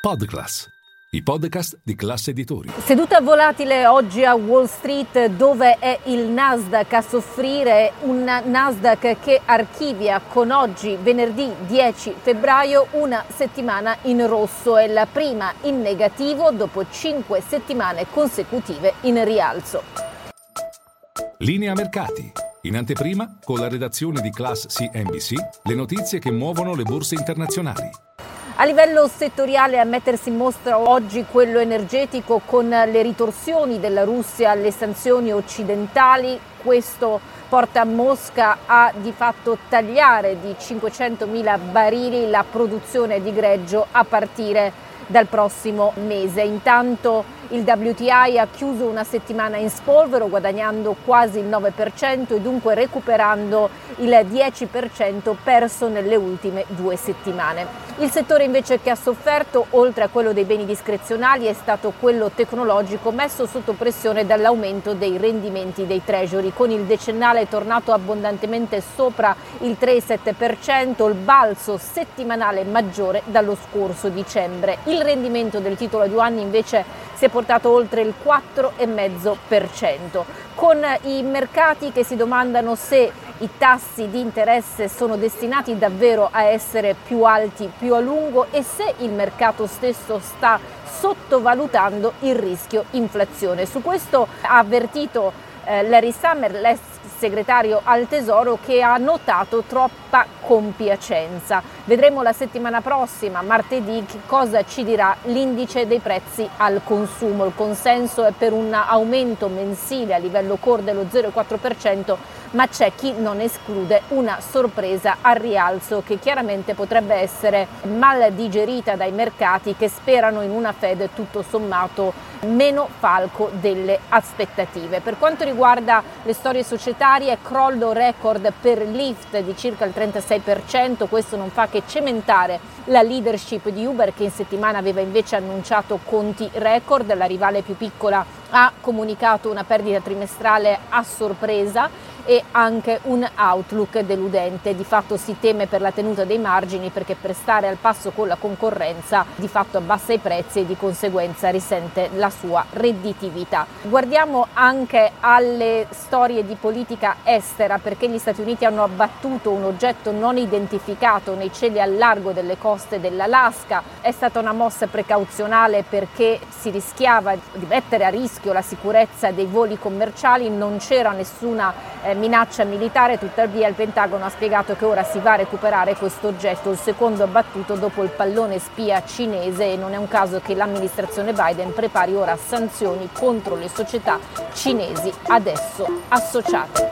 Podclass, i podcast di classe editori. Seduta volatile oggi a Wall Street dove è il Nasdaq a soffrire, un Nasdaq che archivia con oggi venerdì 10 febbraio una settimana in rosso, è la prima in negativo dopo cinque settimane consecutive in rialzo. Linea mercati. In anteprima, con la redazione di Class CNBC, le notizie che muovono le borse internazionali. A livello settoriale a mettersi in mostra oggi quello energetico con le ritorsioni della Russia alle sanzioni occidentali. Questo porta Mosca a di fatto tagliare di 500.000 barili la produzione di greggio a partire dal prossimo mese. Intanto il WTI ha chiuso una settimana in spolvero guadagnando quasi il 9% e dunque recuperando il 10% perso nelle ultime due settimane. Il settore invece che ha sofferto, oltre a quello dei beni discrezionali, è stato quello tecnologico messo sotto pressione dall'aumento dei rendimenti dei treasury, con il decennale tornato abbondantemente sopra il 3,7%, il balzo settimanale maggiore dallo scorso dicembre. Il rendimento del titolo a due anni invece si è portato oltre il 4,5%, con i mercati che si domandano se i tassi di interesse sono destinati davvero a essere più alti più a lungo e se il mercato stesso sta sottovalutando il rischio inflazione. Su questo ha avvertito eh, Larry Summer, l'ex segretario al Tesoro, che ha notato troppa compiacenza. Vedremo la settimana prossima, martedì, cosa ci dirà l'indice dei prezzi al consumo. Il consenso è per un aumento mensile a livello core dello 0,4%, ma c'è chi non esclude una sorpresa al rialzo che chiaramente potrebbe essere mal digerita dai mercati che sperano in una Fed tutto sommato meno falco delle aspettative. Per quanto riguarda le storie societarie, crollo record per Lyft di circa il 36%, questo non fa che cementare la leadership di Uber che in settimana aveva invece annunciato conti record, la rivale più piccola ha comunicato una perdita trimestrale a sorpresa e anche un outlook deludente. Di fatto si teme per la tenuta dei margini perché per stare al passo con la concorrenza di fatto abbassa i prezzi e di conseguenza risente la sua redditività. Guardiamo anche alle storie di politica estera perché gli Stati Uniti hanno abbattuto un oggetto non identificato nei cieli al largo delle coste dell'Alaska. È stata una mossa precauzionale perché si rischiava di mettere a rischio la sicurezza dei voli commerciali, non c'era nessuna eh, minaccia militare, tuttavia il Pentagono ha spiegato che ora si va a recuperare questo oggetto, il secondo abbattuto dopo il pallone spia cinese e non è un caso che l'amministrazione Biden prepari ora sanzioni contro le società cinesi adesso associate.